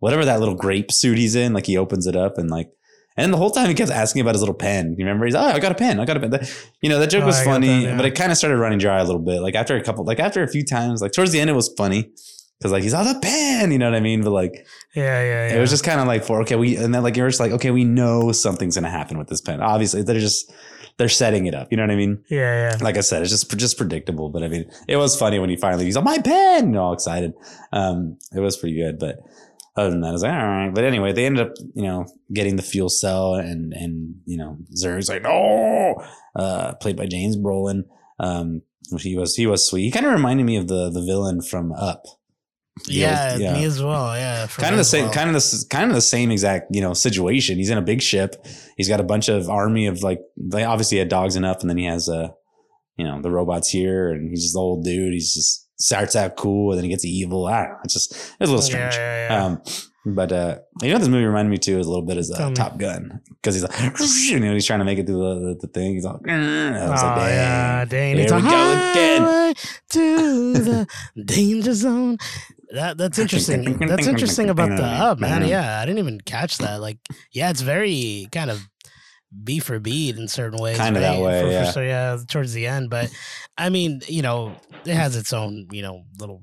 whatever that little grape suit he's in, like he opens it up and like, and the whole time he kept asking about his little pen. You remember? He's, oh, I got a pen. I got a pen. That- you know, that joke Oh, was I funny, that, yeah. but it kind of started running dry a little bit. Like after a couple, like after a few times, like towards the end, it was funny because like he's on the pen. You know what I mean? But like yeah, yeah, yeah. it was just kind of like for okay, we and then like you're just like okay, we know something's gonna happen with this pen. Obviously, they're just they're setting it up. You know what I mean? yeah, yeah. like I said, it's just just predictable. But I mean, it was funny when he finally he's on my pen, all excited. Um, it was pretty good. But other than that, I was like, all right. But anyway, they ended up, you know, getting the fuel cell, and and you know, Zurg's like, no, uh, played by James Brolin. Um, he was he was sweet. He kind of reminded me of the the villain from Up. Yeah, yeah. me as well. Yeah, Kind of the same, well. kind of the kind of the same exact, you know, situation. He's in a big ship. He's got a bunch of army of like, they obviously had dogs enough, and then he has uh, you know, the robots here, and he's just the old dude. He's just starts out cool, and then he gets evil. I don't know. It's just it's a little strange. Yeah, yeah. Um, but uh, you know, what this movie reminded me too is a little bit is Tell uh, me. Top Gun because he's like, you know, he's trying to make it through the, the, the thing. He's like, was like, oh, dang. yeah, dang. Here It's we go again. to the danger zone. That that's interesting. That's interesting about the up, man. Yeah, I didn't even catch that. Like, yeah, it's very kind of B for beat in certain ways. Kinda that way, For- for yeah. yeah, towards the end. But I mean, you know, it has its own, you know, little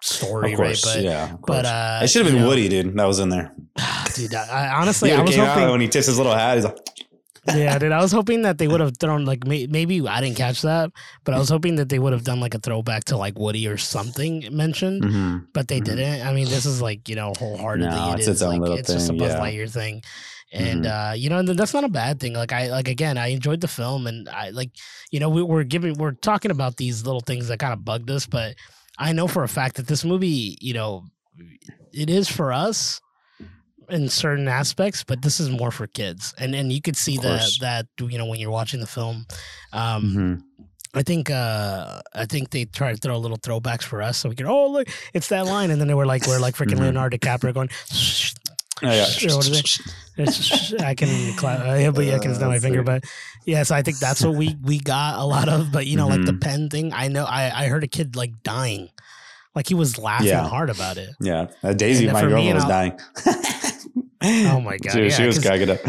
story, Of course, right? But yeah. Of but uh, it should have been know- Woody, dude. That was in there. dude. I, I honestly, Yeah, I was hoping. when he tips his little hat. He's like, yeah, dude. I was hoping that they would have thrown like may, maybe I didn't catch that, but I was hoping that they would have done like a throwback to like Woody or something mentioned, mhm. but they Mhm. didn't. I mean, this is like you know wholeheartedly No, it it's is its own like little it's just a thing, Buzz yeah. Lightyear thing, and Mhm. uh, you know and that's not a bad thing. Like I like again, I enjoyed the film, and I like you know we, we're giving we're talking about these little things that kind of bugged us, but I know for a fact that this movie, you know, it is for us in certain aspects, but this is more for kids, and and you could see that that you know when you're watching the film. Um, Mhm. I think uh I think they try to throw a little throwbacks for us so we can oh look it's that line and then they were like we're like freaking Mhm. Leonardo DiCaprio going Oh, yeah. Or what is it? It's- I can clap uh, yeah, but yeah I can Uh, snap my finger but yeah so I think that's what we we got a lot of but you know like the Mhm. pen thing I know I I heard a kid like dying like he was laughing Yeah. hard about it Yeah. Uh, Daisy, And my girlfriend, was dying. Oh my God, She, was- she yeah, was 'cause- cracking up.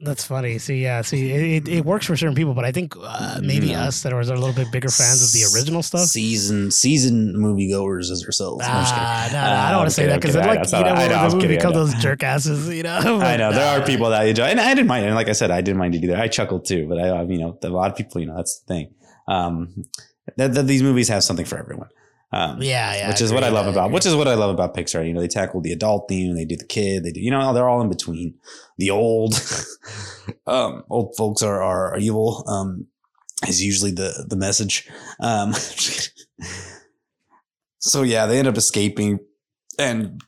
that's funny see yeah see it, it, it works for certain people but I think uh, maybe Yeah. us that are a little bit bigger fans of the original stuff Season season moviegoers as ourselves. No, I'm just kidding. Ah, no, no, I Uh, don't want to say that because okay. then, like, you not- know, I know, I was the movie become those jerk asses, you know? I know there are people that enjoy, and I didn't mind. And like I said, I didn't mind it either. I chuckled too, but I, you know, a lot of people, you know, that's the thing. Um, that, that these movies have something for everyone. Um, Yeah, yeah. which is what I love about, agree. which is what I love about Pixar. You know, they tackle the adult theme, they do the kid, they do, you know, they're all in between. The old, um, old folks are, are evil. Um, is usually the, the message. Um, so yeah, they end up escaping and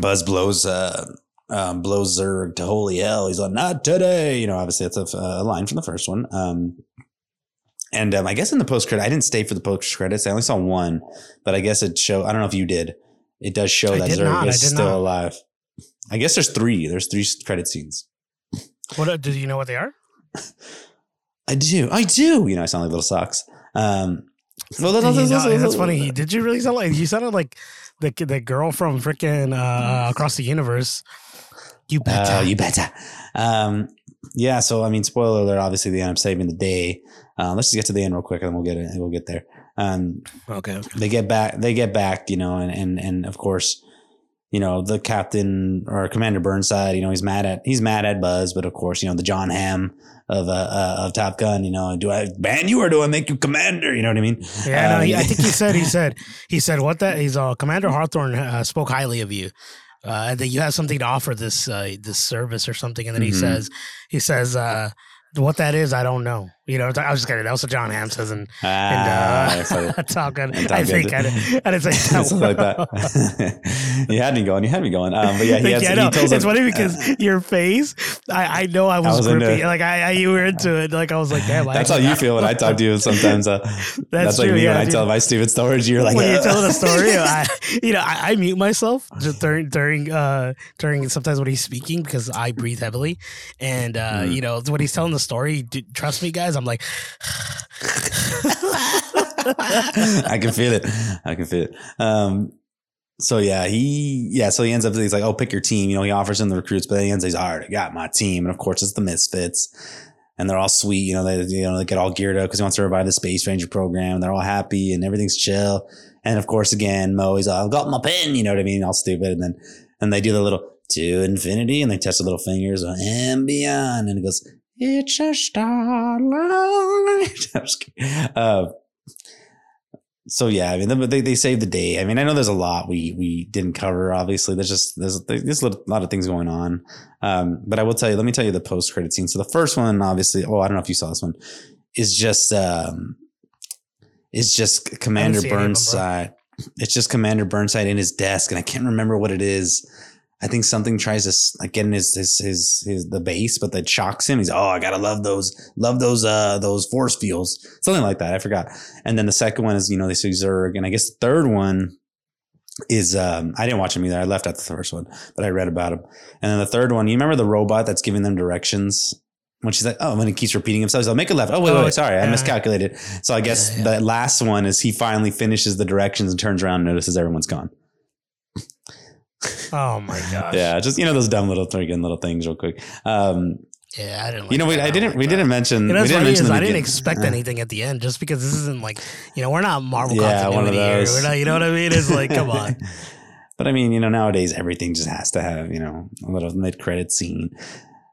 Buzz blows, uh, um, blows Zurg to holy hell. He's like, not today. You know, obviously that's a, a line from the first one. Um, and um, I guess in the post credit, I didn't stay for the post credits. I only saw one, but I guess it show. I don't know if you did. It does show I that Zurg not, is still not. alive. I guess there's three. There's three credit scenes. What, uh, do you know what they are? I do. I do. You know, I sound like little Sox. Um, Well, that's, that's, that's, that's funny. He- Did you really sound like you sounded like the the girl from freaking uh, across the universe? You better. Uh, you better. Um, yeah. So I mean, spoiler alert. Obviously, they end up saving the day. Uh, let's just get to the end real quick, and we'll get it. We'll get there. Um, okay. okay. they get back. They get back. You know, and and and of course, you know the captain or Commander Burnside. You know, he's mad at he's mad at Buzz, but of course, you know the Jon Hamm of uh, uh of Top Gun. You know, do I ban you or do I make you Commander? You know what I mean? Yeah, no, Um, he, I think he said he said he said what that he's uh Commander Hawthorne uh, spoke highly of you. Uh, that you have something to offer this uh, this service or something, and then he Mhm. says he says uh, what that is, I don't know. You know, I was just kidding. That was Jon Hamm says in Ah, uh, so- Top Gun. in Top I think I, didn't- I didn't say something like that. you had me going. You had me going. Um, but yeah, he, has, yeah, no, it's him- funny because your face, I, I know I was, was into grippy. it. Like I, I, you were into it. Like I was like, damn. I That's how you feel when I talk to you. Sometimes uh, that's, like true, me yeah, when I tell my stupid stories. You're like, when you're telling a story, I, you know, I, I mute myself just during during uh during sometimes when he's speaking because I breathe heavily, and uh Mm. you know when he's telling the story, trust me, guys, I'm like, I can feel it. I can feel it. Um, so yeah, he yeah, so he ends up he's like, oh, pick your team. You know, he offers him the recruits, but then he ends he's all right, I got my team, and of course it's the Misfits, and they're all sweet. You know, they you know they get all geared up because he wants to revive the Space Ranger program. They're all happy and everything's chill. And of course, again, Mo, he's I've got my pen. You know what I mean? All stupid, and then and they do the little to infinity, and they touch the little fingers and beyond, and it goes. It's a starlight. I'm just kidding. Uh, so yeah, I mean, they, they saved the day. I mean, I know there's a lot we we didn't cover. Obviously, there's just there's there's a lot of things going on. Um, but I will tell you. Let me tell you the post credit scene. So the first one, obviously, oh, I don't know if you saw this one, is just um, is just Commander seen any of them, bro. Burnside. It's just Commander Burnside in his desk, and I can't remember what it is. I think something tries to like get in his his his, his the base, but that shocks him. He's oh, I gotta love those love those uh those force fields, something like that. I forgot. And then the second one is you know they see Zurg, and I guess the third one is um I didn't watch him either. I left at the first one, but I read about him. And then the third one, you remember the robot that's giving them directions. When she's like, oh, when he keeps repeating himself, he's like, make a left. Oh, wait, Oh, wait, wait, sorry, I miscalculated. So I guess Yeah, yeah. the last one is he finally finishes the directions and turns around and notices everyone's gone. Oh my gosh, Yeah, just you know those dumb little freaking little things, real quick. Um, yeah, I didn't. you know, like we. I didn't. like we that. didn't mention. You know, we didn't mention is I didn't expect Uh, anything at the end just because this isn't like you know we're not Marvel Yeah, one of continuity here. those. Not, you know what I mean? It's like come on. but I mean, you know, nowadays everything just has to have you know a little mid credit scene.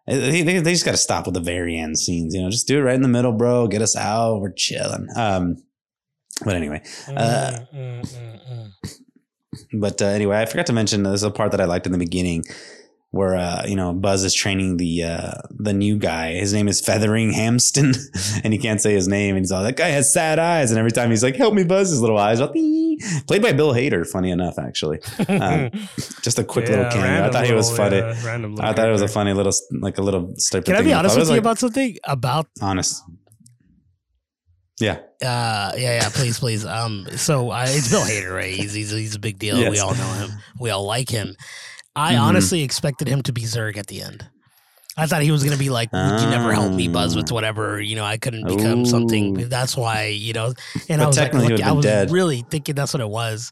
Uh, They, they, they just got to stop with the very end scenes. You know, just do it right in the middle, bro. Get us out. We're chilling. Um, but anyway, Uh, Mm, mm, mm, mm. But uh, anyway, I forgot to mention there's a part that I liked in the beginning where uh, you know Buzz is training the uh, the new guy. His name is Featheringhamstan, and he can't say his name. And he's all that guy has sad eyes, and every time he's like, "Help me, Buzz," his little eyes are played by Bill Hader. Funny enough, actually, um, just a quick little cameo. I thought he was funny. yeah, I thought it was a funny little like a little stupid. Can I be honest with you about something? About honest? Yeah, uh, yeah, yeah, please, please. Um, so uh, it's Bill Hader, right? He's he's, he's a big deal. We all know him. We all like him. I Mhm. honestly expected him to be Zurg at the end. I thought he was gonna be like, "You never help me, Buzz, with whatever. You know, I couldn't become something." That's why, you know. And But I was like, look, I was dead. really thinking that's what it was.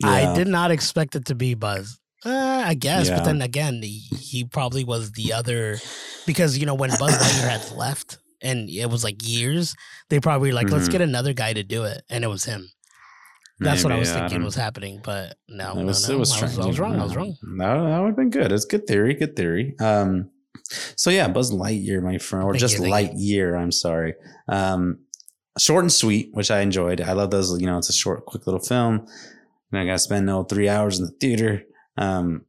yeah. I did not expect it to be Buzz. Uh, I guess, Yeah. but then again, he, he probably was the other because you know when Buzz Lightyear had left and it was like years, they probably were like, let's Mhm. get another guy to do it, and it was him. That's what I was thinking was happening, but no, It was, no. it was, I, was, I was wrong. I was wrong. No, that would have been good. It's good theory. Good theory. Um, so yeah, Buzz Lightyear, my friend, or Thank just you, Lightyear. I'm sorry. Um, short and sweet, which I enjoyed. I love those. You know, it's a short, quick little film. And I got to spend no three hours in the theater. Um,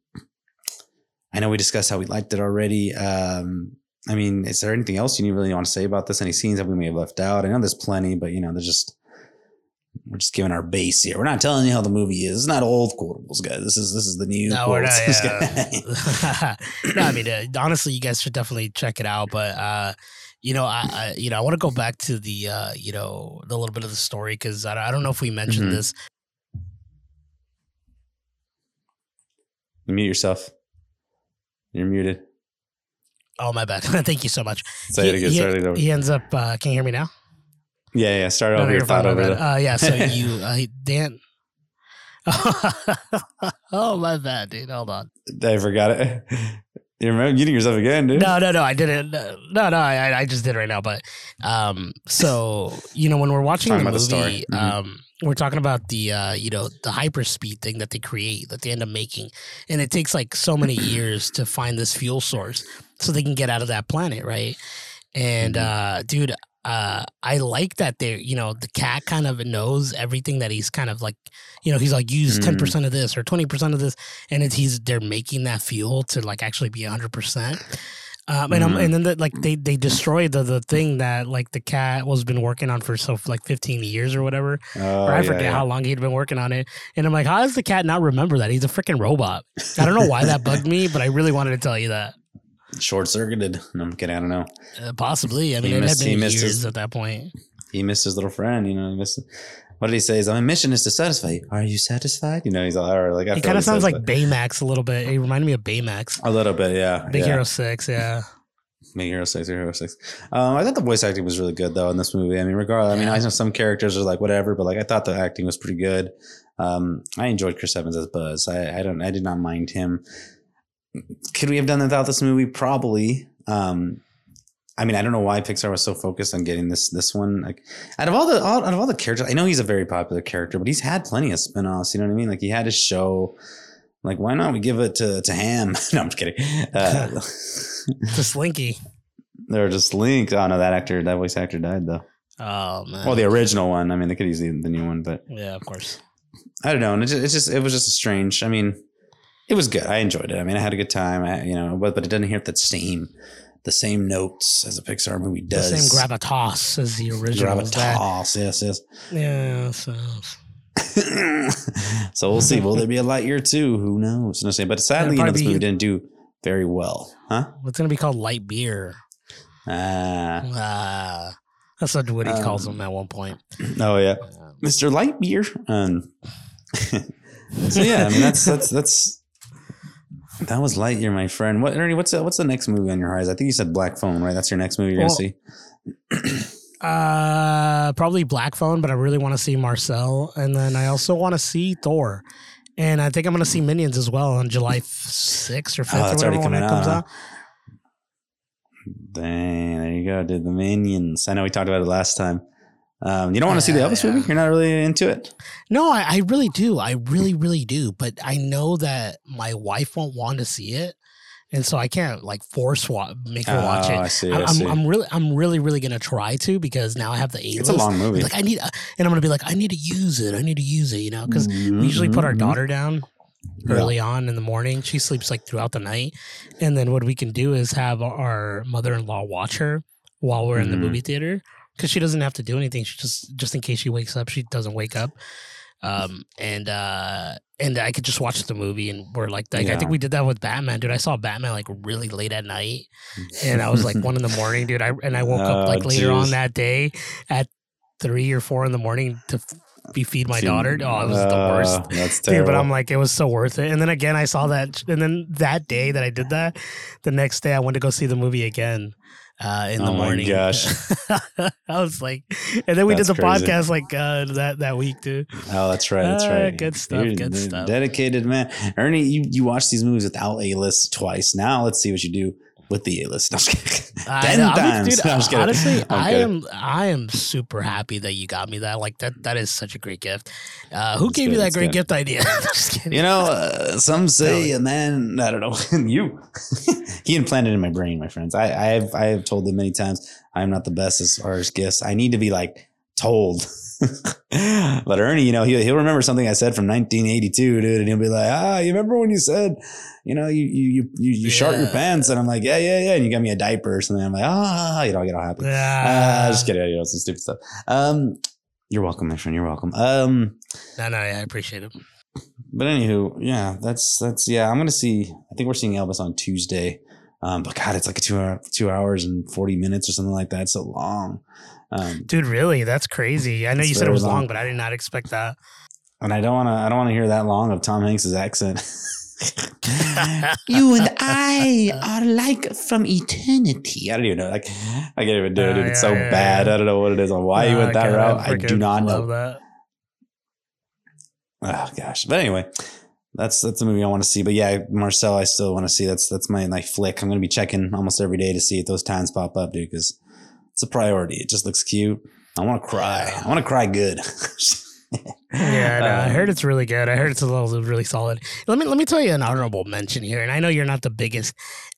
I know we discussed how we liked it already. Um, I mean, is there anything else you really want to say about this? Any scenes that we may have left out? I know there's plenty, but you know, there's just we're just giving our base here. We're not telling you how the movie is. It's not old quotables, guys. This is this is the new No, we're not. Yeah. no, I mean, uh, honestly, you guys should definitely check it out. But uh, you know, I, I you know I want to go back to the uh, you know the little bit of the story because I, I don't know if we mentioned Mhm. this. Mute yourself. You're muted. Oh my bad. Thank you so much. Say it He- again. he- it over. He ends up. Uh, can you hear me now? Yeah, yeah. Start No, over your thought over. Uh, yeah, so you, uh, Dan. oh my bad, dude. Hold on. I forgot it. You remember getting yourself again, dude? No, no, no. I didn't. No, no. I, I just did right now. But um, so you know, when we're watching the the movie, story. Mhm. um, we're talking about the uh, you know, the hyperspeed thing that they create that they end up making, and it takes like so many years to find this fuel source so they can get out of that planet, right? And Mhm. uh, dude, uh, I like that they, you know, the cat kind of knows everything that he's kind of like, you know, he's like use ten percent of this or twenty percent of this, and it's he's they're making that fuel to like actually be hundred percent. Um, and I'm, Mhm. and then the, like they they destroyed the the thing that like the cat was been working on for so like fifteen years or whatever, Oh, or I yeah, forget yeah. how long he'd been working on it. And I'm like, how does the cat not remember that? He's a freaking robot. I don't know why that bugged me, but I really wanted to tell you that. Short circuited. No, I'm kidding. I don't know. Uh, possibly. I He mean, it missed- had he been years his- at that point. He missed his little friend. You know, he missed. What did he say? His my mission is to satisfy you. Are you satisfied? You know, he's all or like. I He kind of sounds like Baymax a little bit. He reminded me of Baymax. a little bit. Yeah, Big yeah. Hero Six, yeah. Big Hero Six, Big Hero Six. Um, I thought the voice acting was really good though in this movie. I mean, regardless, I mean, I know some characters are like whatever, but like I thought the acting was pretty good. Um, I enjoyed Chris Evans as Buzz. I, I don't, I did not mind him. Could we have done without this movie? Probably. Um, I mean, I don't know why Pixar was so focused on getting this this one. Like, out of all the all, out of all the characters, I know he's a very popular character, but he's had plenty of spin-offs. You know what I mean? Like, he had his show. Like, why not we give it to to Hamm? no, I'm just kidding. Uh, To Slinky. they're just linked. Oh no, that actor, that voice actor died though. Oh man. Well, the original one. I mean, they could use the, the new one, but yeah, of course. I don't know. And it just, it's just, it was just a strange. I mean, it was good. I enjoyed it. I mean, I had a good time. I, you know, but but it doesn't hit the same, the same notes as a Pixar movie does. The same gravitas as the original. Gravitas. Yes, yes. Yeah. So so we'll see. Will there be a Lightyear too? Who knows? No saying. But sadly, you know, this movie didn't do very well, huh? it's gonna be called light beer. Ah, Ah, that's what Woody Um, calls him at one point. oh yeah. Uh, Mr. Lightbeer. Um, so yeah, I mean that's that's that's that was Lightyear, my friend. What Ernie? What's the, what's the next movie on your horizon? I think you said Black Phone, right? That's your next movie you're Well, gonna see. Uh, probably Black Phone, but I really want to see Marcel, and then I also want to see Thor, and I think I'm going to see Minions as well on July sixth or fifth Oh, or whatever when it comes out, out. Dang, there you go, dude. The Minions. I know we talked about it last time. Um, you don't want to see the Yeah, Elvis yeah. movie? You're not really into it. No, I, I really do. I really, really do. But I know that my wife won't want to see it, and so I can't like force wa- make her watch Oh, it. I see. I'm, I I'm, I'm really, I'm really, really gonna try to because now I have the A it's a long movie. Like I need, and I'm gonna be like, I need to use it. I need to use it. You know, because Mhm, we usually put our mhm, daughter down Yeah. early on in the morning. She sleeps like throughout the night, and then what we can do is have our mother-in-law watch her while we're in the Mhm. movie theater because she doesn't have to do anything. She just just in case she wakes up, she doesn't wake up. Um and uh and I could just watch the movie and we're like, like I think we did that with Batman, dude. I saw Batman like really late at night, and I was like one in the morning, dude. I and I woke up Oh, like later on that day at three or four in the morning to f- be feed my daughter. Oh, it was the Oh, worst. That's Dude, terrible. but I'm like, it was so worth it. And then again, I saw that, and then that day that I did that, the next day I went to go see the movie again uh, in the morning. Oh my morning. gosh. I was like, and then we That's did the crazy. podcast like uh, that that week too. Oh, that's right. That's Ah, right. good stuff, You're good stuff. Dedicated man, Ernie. You you watch these movies without a list twice. Now let's see what you do with the A list. No, I'm kidding. Ten know, I mean, times. dude, No, I'm just kidding. honestly, I am I am super happy that you got me that. Like that that is such a great gift. Uh, who That's gave you that great good. gift idea? Just kidding. You know, uh, some say No. a man. I don't know. you. he implanted in my brain, my friends. I, I have I have told him many times I am not the best as far as gifts. I need to be like told. but Ernie, you know, he'll, he'll remember something I said from 1982, dude, and he'll be like, "Ah, you remember when you said, you know, you you you you, you shart your pants?" And I'm like, "Yeah, yeah, yeah." And you got me a diaper or something. I'm like, "Ah," you know, I get all happy. Ah. Uh, just kidding. You know, some stupid stuff. Um, you're welcome, my friend. You're welcome. Um, no, no, yeah, I appreciate it. but anywho, yeah, that's that's yeah. I'm gonna see. I think we're seeing Elvis on Tuesday. Um, but God, it's like a two hour, two hours and forty minutes or something like that. It's so long. Um, Dude, really? That's crazy. I know you said it was long, long. but I did not expect that. and I don't want to. I don't want to hear that long of Tom Hanks's accent. you and I are like from eternity. I don't even know. Like, I can't even do it. Uh, it's so yeah, bad. yeah. I don't know what it is or why you Oh, went that God, route. I do freaking not know. that. Oh gosh. But anyway, that's that's a movie I want to see. But yeah, Marcel, I still want to see. That's that's my like flick. I'm gonna be checking almost every day to see if those times pop up, dude, because it's a priority. It just looks cute. I want to cry. I want to cry good. Yeah, no, I Um, heard it's really good. I heard it's a little really solid. Let me let me tell you an honorable mention here. And I know you're not the biggest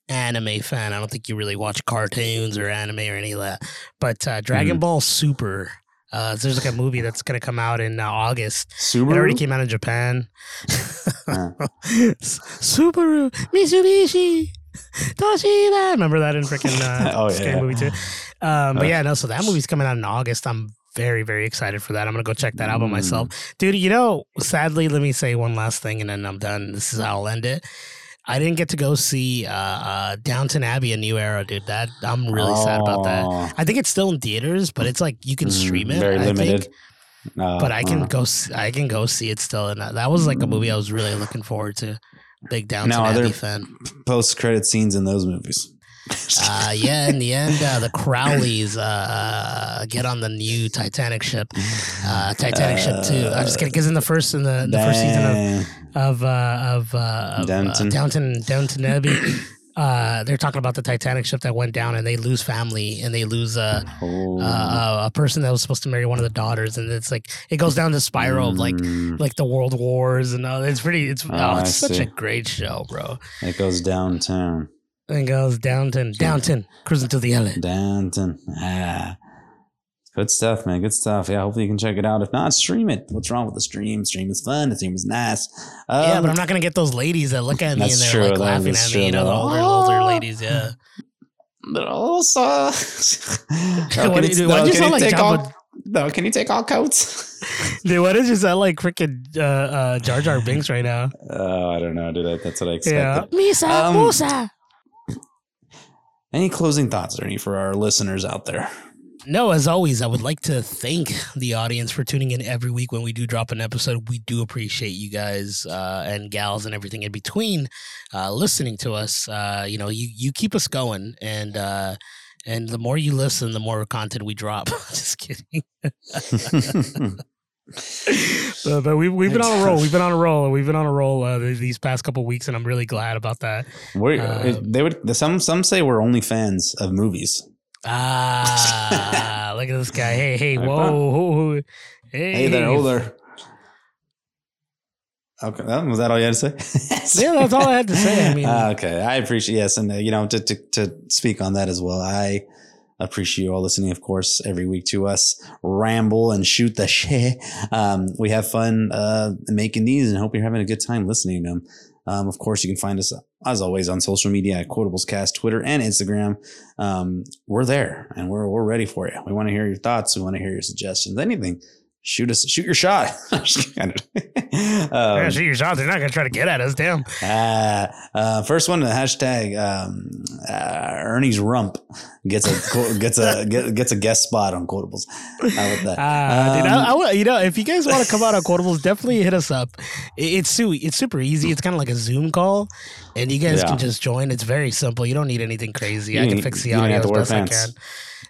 anime fan. I don't think you really watch cartoons or anime or any of that. But uh, Dragon Mm-hmm. Ball Super. Uh, there's like a movie that's gonna come out in uh, August. It already came out in Japan. Uh, Subaru Mitsubishi Toshiba. Remember that in freaking uh, Oh, scary yeah. movie too. Um, but Uh. yeah, no. So that movie's coming out in August. I'm very very excited for that. I'm gonna go check that out by Mm. myself, dude. You know, sadly, let me say one last thing, and then I'm done. This is how I'll end it. I didn't get to go see uh, uh, Downton Abbey: A New Era, dude. That I'm really sad about that. oh, I think it's still in theaters, but it's like you can mm, stream it. Very I think limited. Uh, but I can uh. go. I can go see it still, and that was like a movie I was really looking forward to. Big Downton Now, Abbey fan. post credit scenes in those movies. Uh, yeah, in the end, uh, the Crawleys uh, uh, get on the new Titanic ship. Uh, Titanic ship too. I'm just kidding. Because in the first in the, the first season of of uh, of, uh, of Downton. Uh, Downton Downton Abbey. Uh, they're talking about the Titanic ship that went down, and they lose family, and they lose uh, Oh. uh, a person that was supposed to marry one of the daughters, and it's like it goes down the spiral of like Mm, like the world wars and all. It's pretty. It's Oh, oh, I it's such see. a great show, bro. it goes downtown. It goes Downton, Downton, cruising to the LA. Downton. Ah. Good stuff, man. Good stuff. Yeah, hopefully you can check it out. If not, stream it. What's wrong with the stream? Stream is fun. The stream is nice. Um, yeah, but I'm not gonna get those ladies that look at me and That's they're true, like laughing is at true, me. You know, the older older ladies. Yeah. But also, no, What can do you, you do? no, Why'd you sound you like take Jabba- all? No, can you take all coats? Dude, what is just that like freaking uh, uh, Jar Jar Binks right now? Oh, I don't know, dude. That's what I Yeah. expected. Misa Um, Musa. Any closing thoughts or any for our listeners out there? No, as always, I would like to thank the audience for tuning in every week when we do drop an episode. We do appreciate you guys uh, and gals and everything in between uh, listening to us. Uh, you know, you you keep us going, and uh, and the more you listen, the more content we drop. Just kidding. but, but we've we've been on a roll. We've been on a roll. We've been on a roll uh, these past couple weeks, and I'm really glad about that. We're, Um, they would some some say we're only fans of movies. Ah, look at this guy. Hey, hey, whoa, whoa, whoa. Hey, Hey there, hold there. Okay, that, was that all you had to say? Yeah, that's all I had to say. I mean, Ah, okay, I appreciate yes, and uh, you know to, to to speak on that as well. I appreciate you all listening, of course, every week to us ramble and shoot the shit. Um, we have fun uh, making these, and hope you're having a good time listening to them. Um, of course, you can find us as always on social media at QuotablesCast, Twitter and Instagram. Um, we're there, and we're we're ready for you. We want to hear your thoughts. We want to hear your suggestions. Anything. Shoot us, shoot your shot. um, yeah, shoot your shot. They're not going to try to get at us. Damn. uh, uh, first one, the hashtag um, uh, Ernie's rump gets a gets a get- gets a guest spot on quotables. How about that? Dude, Um, I, I, would- you know, if you guys want to come out on quotables, definitely hit us up. It- It's su- it's super easy. It's kind of like a Zoom call, and you guys Yeah. can just join. It's very simple. You don't need anything crazy. You I can fix the audio as best I pants. can.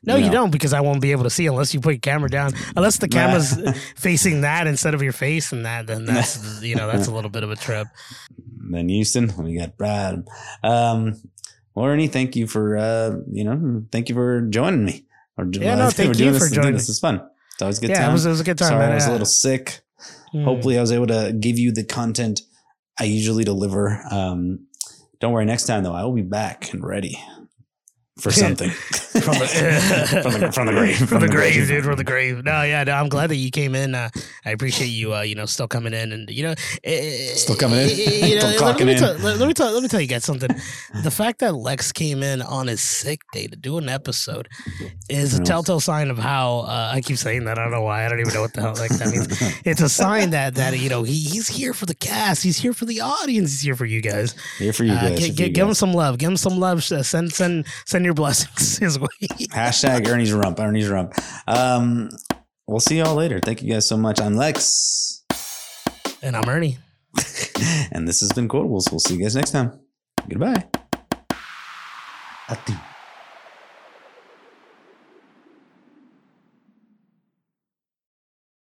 No, You you don't because I won't be able to see unless you put your camera down. Unless the camera's facing that instead of your face, and that then that's you know that's a little bit of a trip. then Houston, we got Brad. Um, well, Ernie, thank you for uh, you know, thank you for joining me. Or, Yeah, no, thank you this, for joining. This is fun. It's always a good yeah, time. it was, it was a good time. Sorry, man. I was a little sick. Hmm. Hopefully, I was able to give you the content I usually deliver. Um, don't worry, next time though, I will be back and ready for something from the, from the from the grave, from, the, grave, dude, from the grave. No, yeah, no, I'm glad that you came in. Uh, I appreciate you, uh, you know, still coming in, and you know, eh, Still coming in? You know, Still let, clocking let me in. tell, let, let me tell, let me tell you guys something. The fact that Lex came in on his sick day to do an episode is a telltale sign of how uh, I keep saying that. I don't know why. I don't even know what the hell like that means. It's a sign that that you know he, he's here for the cast. He's here for the audience. He's here for you guys. Here for you Uh, guys. gi- here for gi- you give him some love. Give him some love. Uh, Send send send your blessings his way. Hashtag Ernie's rump. Ernie's rump. Um, we'll see y'all later. Thank you guys so much. I'm Lex. and I'm Ernie. and this has been Quotables. We'll see you guys next time. Goodbye. Adieu.